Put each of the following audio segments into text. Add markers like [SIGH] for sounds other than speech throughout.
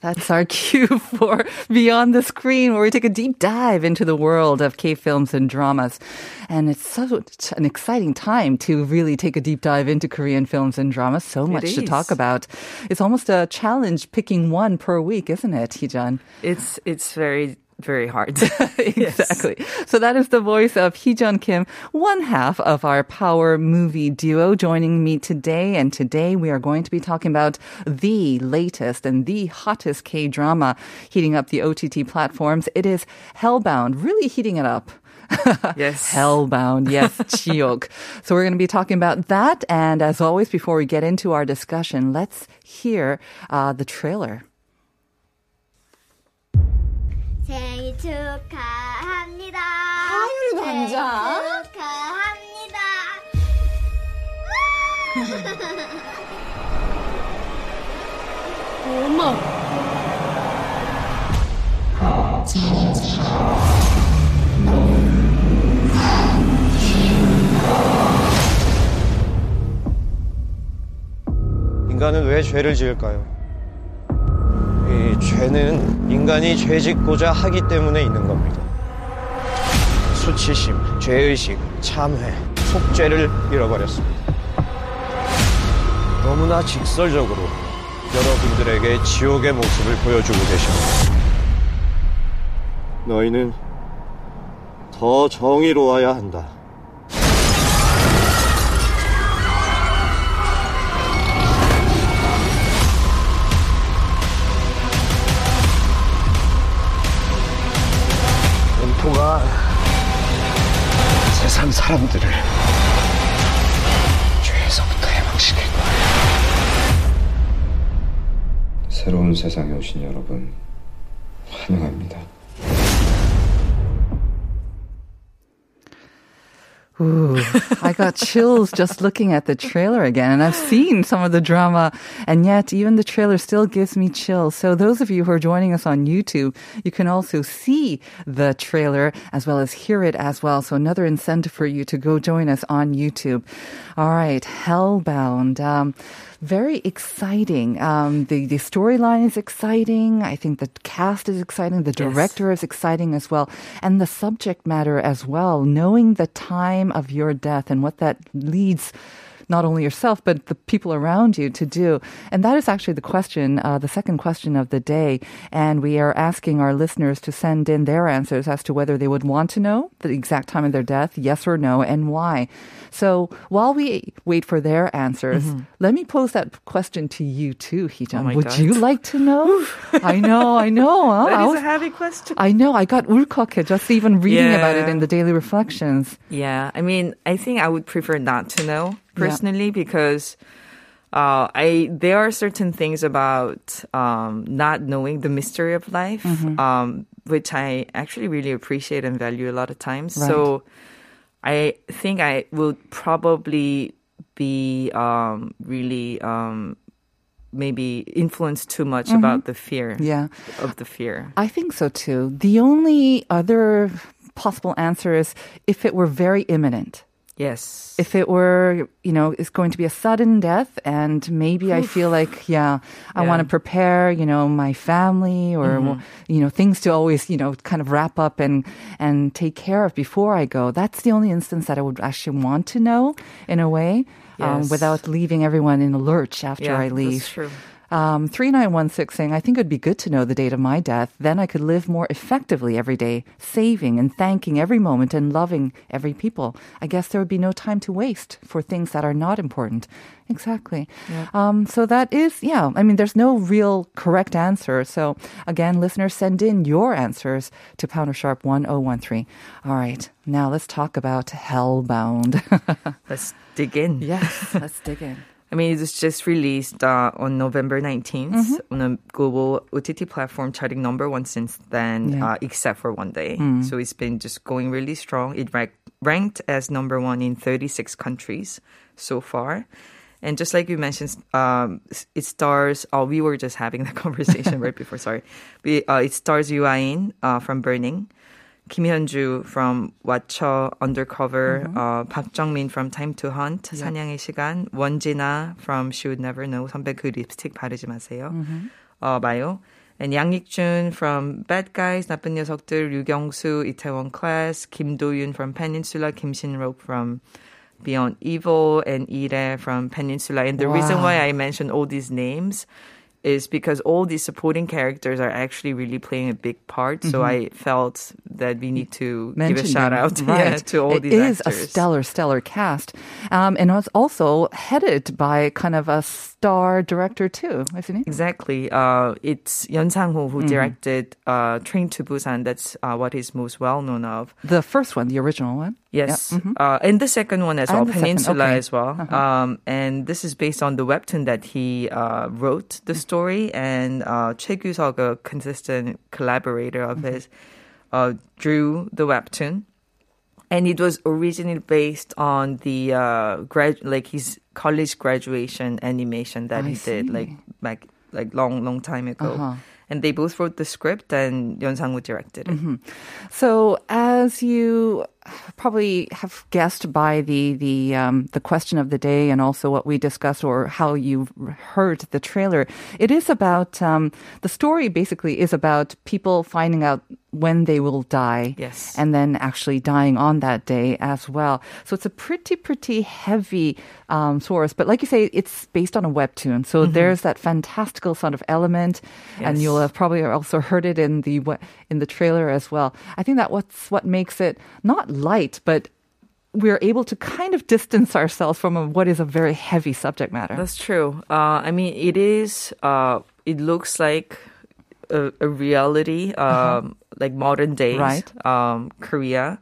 That's our [LAUGHS] cue for Beyond the Screen, where we take a deep dive into the world of K films and dramas. And it's such an exciting time to really take a deep dive into Korean films and dramas. So much to talk about. It's almost a challenge picking one per week, isn't it, Heejun? It's it's very very hard. [LAUGHS] [LAUGHS] exactly. So that is the voice of Heejun Kim, one half of our Power movie duo joining me today. And today we are going to be talking about the latest and the hottest K-drama heating up the OTT platforms. It is Hellbound, really heating it up. [LAUGHS] Yes. Hellbound, yes, 지옥. So we're going to be talking about that. And as always, before we get into our discussion, let's hear uh, the trailer. 생일 축하합니다. 반장. 생일 축하합니다. 어머. 인간은 왜 죄를 지을까요? 이 죄는 인간이 죄 짓고자 하기 때문에 있는 겁니다. 수치심, 죄의식, 참회, 속죄를 잃어버렸습니다. 너무나 직설적으로 여러분들에게 지옥의 모습을 보여주고 계십니다. 너희는 더 정의로워야 한다. 공포가 세상 사람들을 죄에서부터 해방시킬 거야. 새로운 세상에 오신 여러분, 환영합니다. Ooh, I got chills just looking at the trailer again. And I've seen some of the drama, and yet even the trailer still gives me chills. So those of you who are joining us on YouTube, you can also see the trailer as well as hear it as well. So another incentive for you to go join us on YouTube. All right, Hellbound. Um, very exciting. Um, the the storyline is exciting. I think the cast is exciting. The director is exciting as well, and the subject matter as well. Knowing the time of your death and what that leads not only yourself, but the people around you to do? And that is actually the question, uh, the second question of the day. And we are asking our listeners to send in their answers as to whether they would want to know the exact time of their death, yes or no, and why. So while we wait for their answers, mm-hmm. let me pose that question to you too, Heejun. Oh would God. you like to know? I know, I know. [LAUGHS] Huh? that is I was, a heavy question. I know. I got 울컥해 just even reading yeah. about it in the daily reflections. Yeah, I mean, I think I would prefer not to know personally because uh, I there are certain things about um, not knowing the mystery of life, Mm-hmm. um, which I actually really appreciate and value a lot of times. So I think I will probably be um, really um, maybe influenced too much about the fear Mm-hmm. Yeah. of the fear. I think so too. The only other possible answer is if it were very imminent. Yes. If it were, you know, it's going to be a sudden death, and maybe I feel like, yeah, I Yeah. want to prepare, you know, my family or, you know, things to always, you know, kind of wrap up and and take care of before I go. That's the only instance that I would actually want to know, in a way, um, without leaving everyone in a lurch after yeah, I leave. That's true. Um, 3916 saying, I think it would be good to know the date of my death. Then I could live more effectively every day, saving and thanking every moment and loving every people. I guess there would be no time to waste for things that are not important. Exactly. Um, so that is, yeah, I mean, there's no real correct answer. So again, listeners, send in your answers to Pounder Sharp 1013. All right. Now let's talk about Hellbound. [LAUGHS] Let's dig in. yes, let's dig in. I mean, it was just released uh, on November 19th Mm-hmm. on a global OTT platform, charting number one since then, Yeah. uh, except for one day. Mm. So it's been just going really strong. It ranked, ranked as number one in 36 countries so far. And just like you mentioned, um, it stars. Oh, we were just having that [LAUGHS] conversation right before. Sorry, we, uh, it stars Yoo Ah-in uh, from Burning, Kim Hyun-ju from Watcha Undercover, uh, Park Jung-min from Time to Hunt, 사냥의 시간, 원진아 from She Would Never Know, 선배 그 립스틱 바르지 마세요, uh, 마요, and Yang Ik-jun from Bad Guys, 나쁜 녀석들, 유경수, Itaewon Class, Kim Do-yoon from Peninsula, Kim Shin-rok from Beyond Evil, and Ire from Peninsula. And the reason Wow. why I mentioned all these names is because all these supporting characters are actually really playing a big part. So I felt that we need to give a shout them. out [LAUGHS] right. yeah, to all It these It is actors. a stellar, stellar cast. Um, and it's also headed by kind of a star director too, isn't it? Exactly. Uh, it's Yeon Sang-ho Mm-hmm. who directed uh, Train to Busan. That's uh, what he's most well known of. The first one, the original one. Yes, Yeah, mhm. uh, and the second one as And well, Peninsula okay. as well. Uh-huh. Um, and this is based on the webtoon that he uh, wrote the story, and uh, Choi Kyu-seok, a consistent collaborator of Mm-hmm. his, uh, drew the webtoon. And it was originally based on the uh, grad, like his college graduation animation that I he did, like like like long long time ago. Uh-huh. And they both wrote the script, and Yeon Sang-ho directed it. Mm-hmm. So, as you probably have guessed by the the um, the question of the day, and also what we discussed, or how you heard the trailer, it is about um, the story. Basically, is about people finding out when they will die, Yes. and then actually dying on that day as well. So it's a pretty pretty heavy um, source, but like you say, it's based on a webtoon. So there's that fantastical sort of element, and Yes. You'll have probably also heard it in the in the trailer as well. I think that what's what makes it not light, but we're able to kind of distance ourselves from a, what is a very heavy subject matter. That's true. Uh, I mean, it is. Uh, it looks like a, a reality, um, like modern days, Uh-huh. Right. Um, Korea.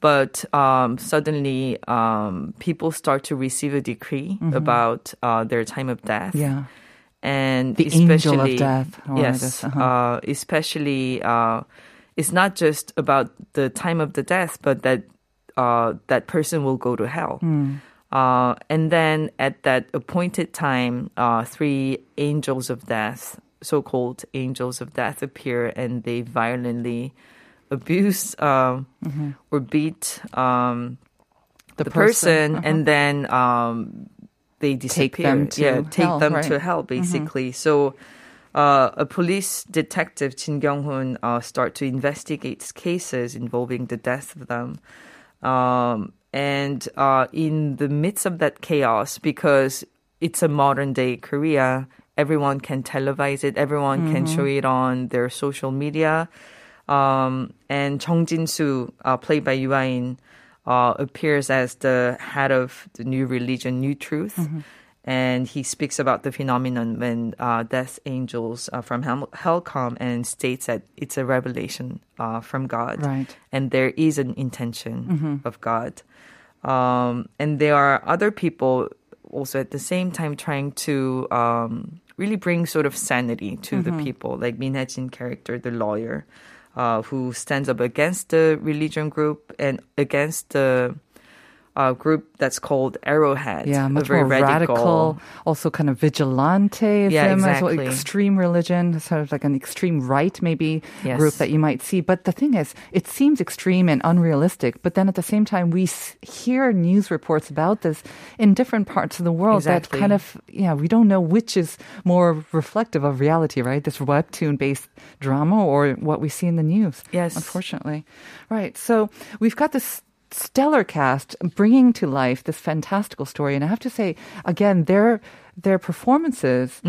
But um, suddenly, um, people start to receive a decree about uh, their time of death. Mm-hmm. yeah. And The angel of death, yes, uh-huh. uh, especially uh, it's not just about the time of the death, but that uh, that person will go to hell. Uh, and then at that appointed time, uh, three angels of death, so-called angels of death, appear, and they violently abuse um, or beat um, The the, person, person, uh-huh. and then um, they Take disappear. them to yeah, take hell, them right. to hell, basically. So. Uh, a police detective, Jin Kyung-hoon, uh, start to investigate cases involving the death of them. Um, and uh, in the midst of that chaos, because it's a modern day Korea, everyone can televise it, everyone can show it on their social media. Um, and Chung Jin-soo, uh, played by Yoo Ah-in, uh, appears as the head of the new religion, New Truth. And he speaks about the phenomenon when uh, death angels uh, from hell, hell come and states that it's a revelation uh, from God Right. and there is an intention of God. Um, and there are other people also at the same time trying to um, really bring sort of sanity to the people, like Min Hae-jin character, the lawyer, uh, who stands up against the religion group and against the uh, group that's called Arrowhead. Yeah, a much very more radical. Also, kind of vigilanteism Yeah, as well. exactly. Extreme religion, sort of like an extreme right, maybe Yes. group that you might see. But the thing is, it seems extreme and unrealistic. But then at the same time, we hear news reports about this in different parts of the world that kind of, yeah, we don't know which is more reflective of reality, right? This webtoon based drama or what we see in the news. Yes. Unfortunately. Right. So we've got this stellar cast bringing to life this fantastical story. And I have to say, again, their their performances,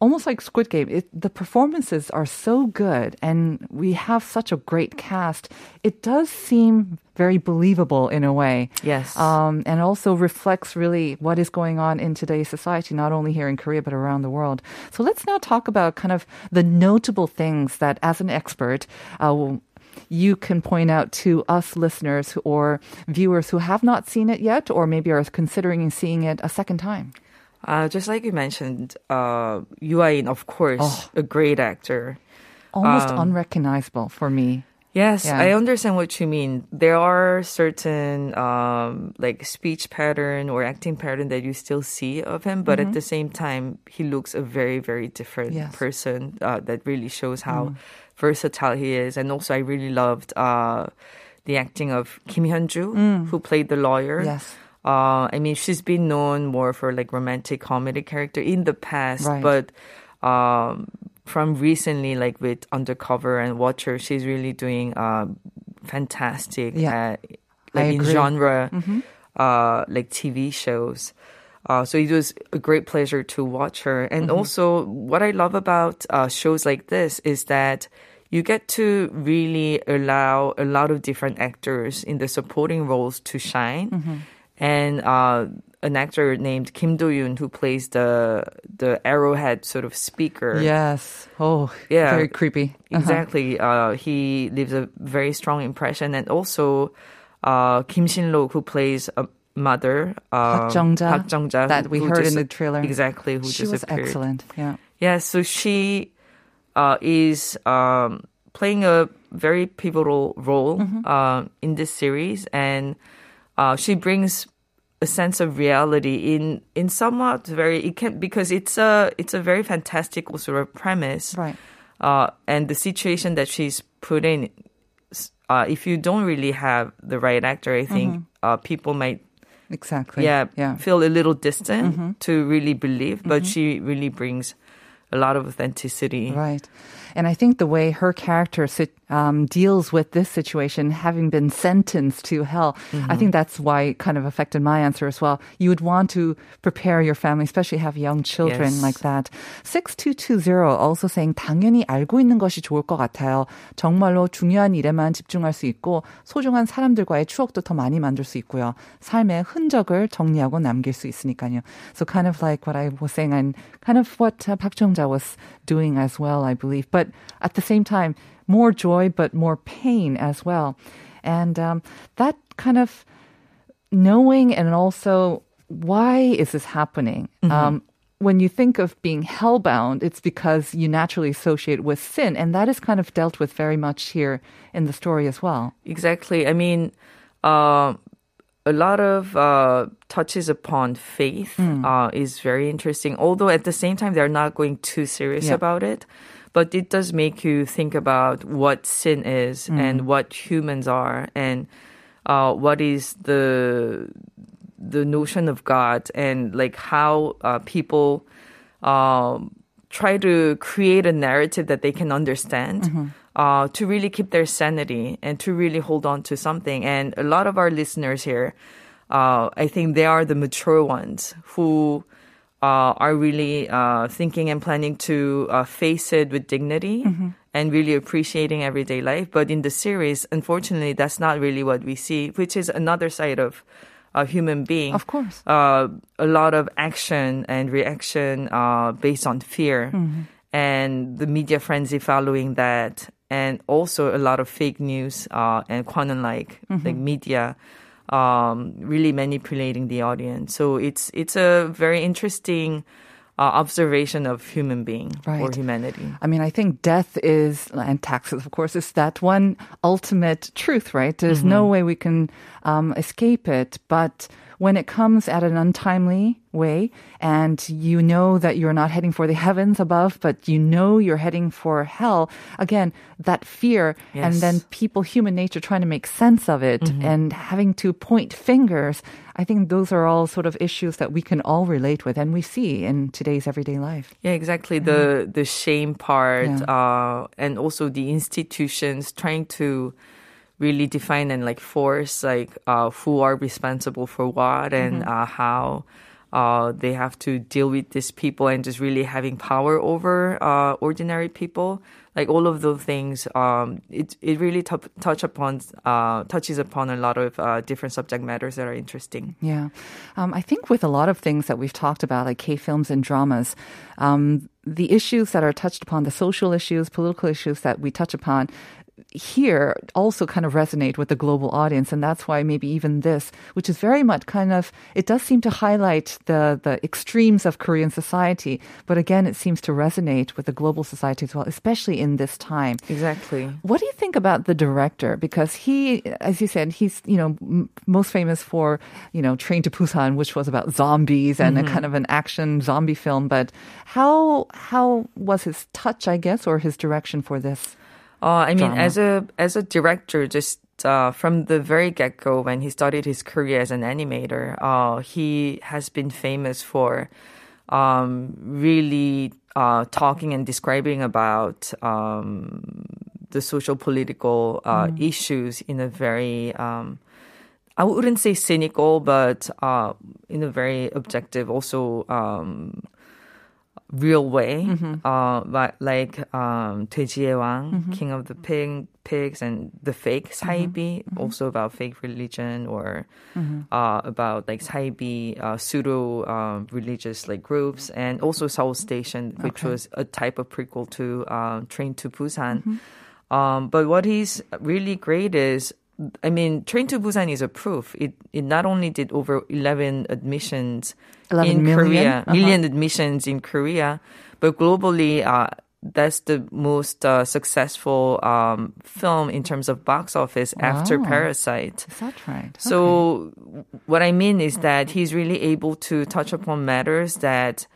almost like Squid Game, it, the performances are so good, and we have such a great cast. It does seem very believable in a way. Yes. Um, and also reflects really what is going on in today's society, not only here in Korea, but around the world. So let's now talk about kind of the notable things that, as an expert, uh, you can point out to us listeners or viewers who have not seen it yet, or maybe are considering seeing it a second time. Uh, just like you mentioned, uh, Yoo Ah-in, of course, Oh. a great actor. Almost Um, unrecognizable for me. Yes, Yeah. I understand what you mean. There are certain um, like speech pattern or acting pattern that you still see of him, but at the same time, he looks a very, very different Mm-hmm. Yes. person. Uh, that really shows how versatile he is. And also, I really loved uh, the acting of Kim Hyun-ju, who played the lawyer. Yes. Uh, I mean, she's been known more for like romantic comedy character in the past, Right. but um, from recently, like with Undercover and Watcher, she's really doing uh, fantastic Yeah. at, I like in agree. genre, uh, like TV shows. Uh, so it was a great pleasure to watch her. And also, what I love about uh, shows like this is that you get to really allow a lot of different actors in the supporting roles to shine. And uh, an actor named Kim Do Yoon, who plays the the arrowhead sort of speaker. Yes. Oh, Yeah. very creepy. Uh-huh. Exactly. Uh, he leaves a very strong impression. And also, uh, Kim Shin-rok, who plays a mother. Uh, Park Jung-ja, Park Jung-ja, that who- we who heard in the trailer. Exactly. Who She just was appeared. excellent. Yeah. Yeah, so she uh, is um, playing a very pivotal role Mm-hmm. uh, in this series, and uh, she brings a sense of reality in in somewhat very it can because it's a it's a very fantastical sort of premise, Right. uh, and the situation that she's put in. Uh, if you don't really have the right actor, I think uh, people might Exactly. yeah, Yeah. feel a little distant to really believe, but she really brings a lot of authenticity. Right. And I think the way her character sit, um, deals with this situation, having been sentenced to hell, I think that's why it kind of affected my answer as well. You would want to prepare your family, especially have young children Yes. like that. 6220 also saying 당연히 알고 있는 것이 좋을 것 같아요. 정말로 중요한 일에만 집중할 수 있고 소중한 사람들과의 추억도 더 많이 만들 수 있고요. 삶의 흔적을 정리하고 남길 수 있으니까요. So kind of like what I was saying and kind of what uh, Park Jong-ja was doing as well, I believe. But at the same time, more joy, but more pain as well. And um, that kind of knowing and also why is this happening? Um, when you think of being hellbound, it's because you naturally associate with sin, and that is kind of dealt with very much here in the story as well. Exactly. I mean, uh, a lot of uh, touches upon faith Hmm. uh, is very interesting. Although at the same time, they're not going too serious Yeah. about it. But it does make you think about what sin is Hmm. and what humans are and uh, what is the the notion of God and like how uh, people um, try to create a narrative that they can understand uh, to really keep their sanity and to really hold on to something. And a lot of our listeners here, uh, I think they are the mature ones who uh, are really uh, thinking and planning to uh, face it with dignity and really appreciating everyday life. But in the series, unfortunately, that's not really what we see, which is another side of a human being. Of course. Uh, a lot of action and reaction uh, based on fear and the media frenzy following that. And also a lot of fake news uh, and quantum like like media um, really manipulating the audience. So it's it's a very interesting uh, observation of human being or Right. humanity. I mean, I think death is, and taxes, of course, is that one ultimate truth, right? There's no way we can um, escape it. But when it comes at an untimely way, and you know that you're not heading for the heavens above, but you know you're heading for hell, again, that fear, and then people, human nature, trying to make sense of it and having to point fingers. I think those are all sort of issues that we can all relate with and we see in today's everyday life. Yeah, exactly. The the shame part, Yeah. uh, and also the institutions trying to really define and like force like uh, who are responsible for what and uh, how uh, they have to deal with these people and just really having power over uh, ordinary people. Like all of those things, um, it it really t- touch upon uh, touches upon a lot of uh, different subject matters that are interesting. Yeah. Um, I think with a lot of things that we've talked about, like K films and dramas, um, the issues that are touched upon, the social issues, political issues that we touch upon, here also kind of resonate with the global audience. And that's why maybe even this, which is very much kind of, it does seem to highlight the, the extremes of Korean society. But again, it seems to resonate with the global society as well, especially in this time. Exactly. What do you think about the director? Because he, as you said, he's, you know, m- most famous for, you know, Train to Busan, which was about zombies and a mm-hmm. kind of an action zombie film. But how, how was his touch, I guess, or his direction for this? Uh, I mean, drama. as a as a director, just uh, from the very get go, when he started his career as an animator, uh, he has been famous for um, really uh, talking and describing about um, the social political uh, issues in a very um, I wouldn't say cynical, but uh, in a very objective, also um, real way. Uh, but like um, 돼지의 왕, King of the Pig, Pigs, and the fake 사이비, also about fake religion or uh, about like 사이비 uh, pseudo uh, religious like groups, and also Seoul Station, which was a type of prequel to uh, Train to Busan. Um, but what he's really great is I mean, Train to Busan is a proof. It it not only did over 11 admissions 11 in million? Korea, Uh-huh. million admissions in Korea, but globally, uh, that's the most uh, successful um, film in terms of box office after Parasite. Is that right? So what I mean is that he's really able to touch upon matters that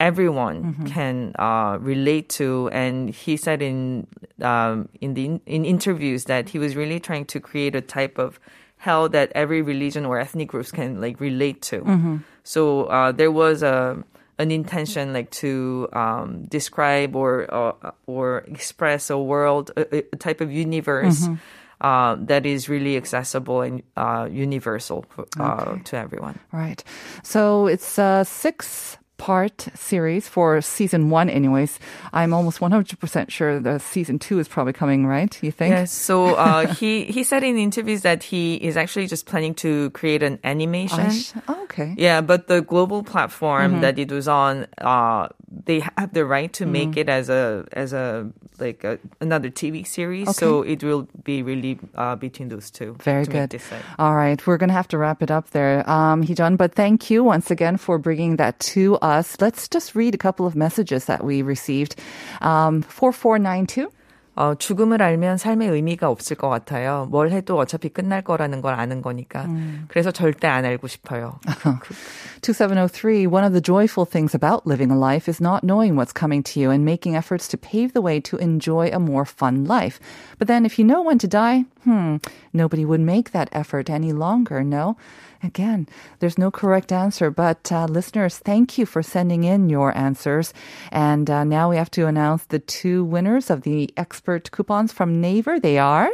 everyone Mm-hmm. can uh, relate to. And he said in um, in the in interviews that he was really trying to create a type of hell that every religion or ethnic groups can like relate to. Mm-hmm. So uh, there was a an intention like to um, describe or uh, or express a world, a, a type of universe Mm-hmm. uh, that is really accessible and uh, universal uh, to everyone. Right. So it's a six part series for season one, anyways. I'm almost 100% sure the season two is probably coming, right? You think? Yes. So uh, [LAUGHS] he he said in interviews that he is actually just planning to create an animation. Oh, okay. Yeah, but the global platform Mm-hmm. that it was on, uh, they have the right to make Mm. it as a as a like a, another TV series. So it will be really uh, between those two. Very good. All right, we're going to have to wrap it up there. Um, Heejun, but thank you once again for bringing that to us Let's just read a couple of messages that we received. Um, 4492. 어, 죽음을 알면 삶의 의미가 없을 것 같아요. 뭘 해도 어차피 끝날 거라는 걸 아는 거니까. 음. 그래서 절대 안 알고 싶어요. [LAUGHS] 2703, one of the joyful things about living a life is not knowing what's coming to you and making efforts to pave the way to enjoy a more fun life. But then if you know when to die, hmm, nobody would make that effort any longer, no? Again, there's no correct answer, but uh, listeners, thank you for sending in your answers. And uh, now we have to announce the two winners of the expert coupons from Naver. They are.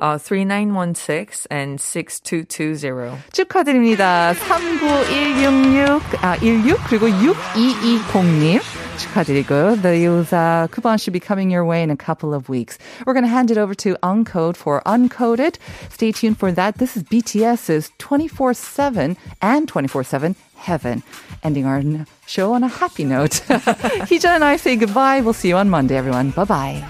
어, 3916 and 6220. 축하드립니다. 39166, 아, 16, 그리고 6220님. 축하드리고요. Those uh, coupons should be coming your way in a couple of weeks. We're going to hand it over to Uncode for Uncoded. Stay tuned for that. This is BTS's 24-7 and 24-7 Heaven. Ending our n- show on a happy note. [LAUGHS] Hija and I say goodbye. We'll see you on Monday, everyone. Bye-bye.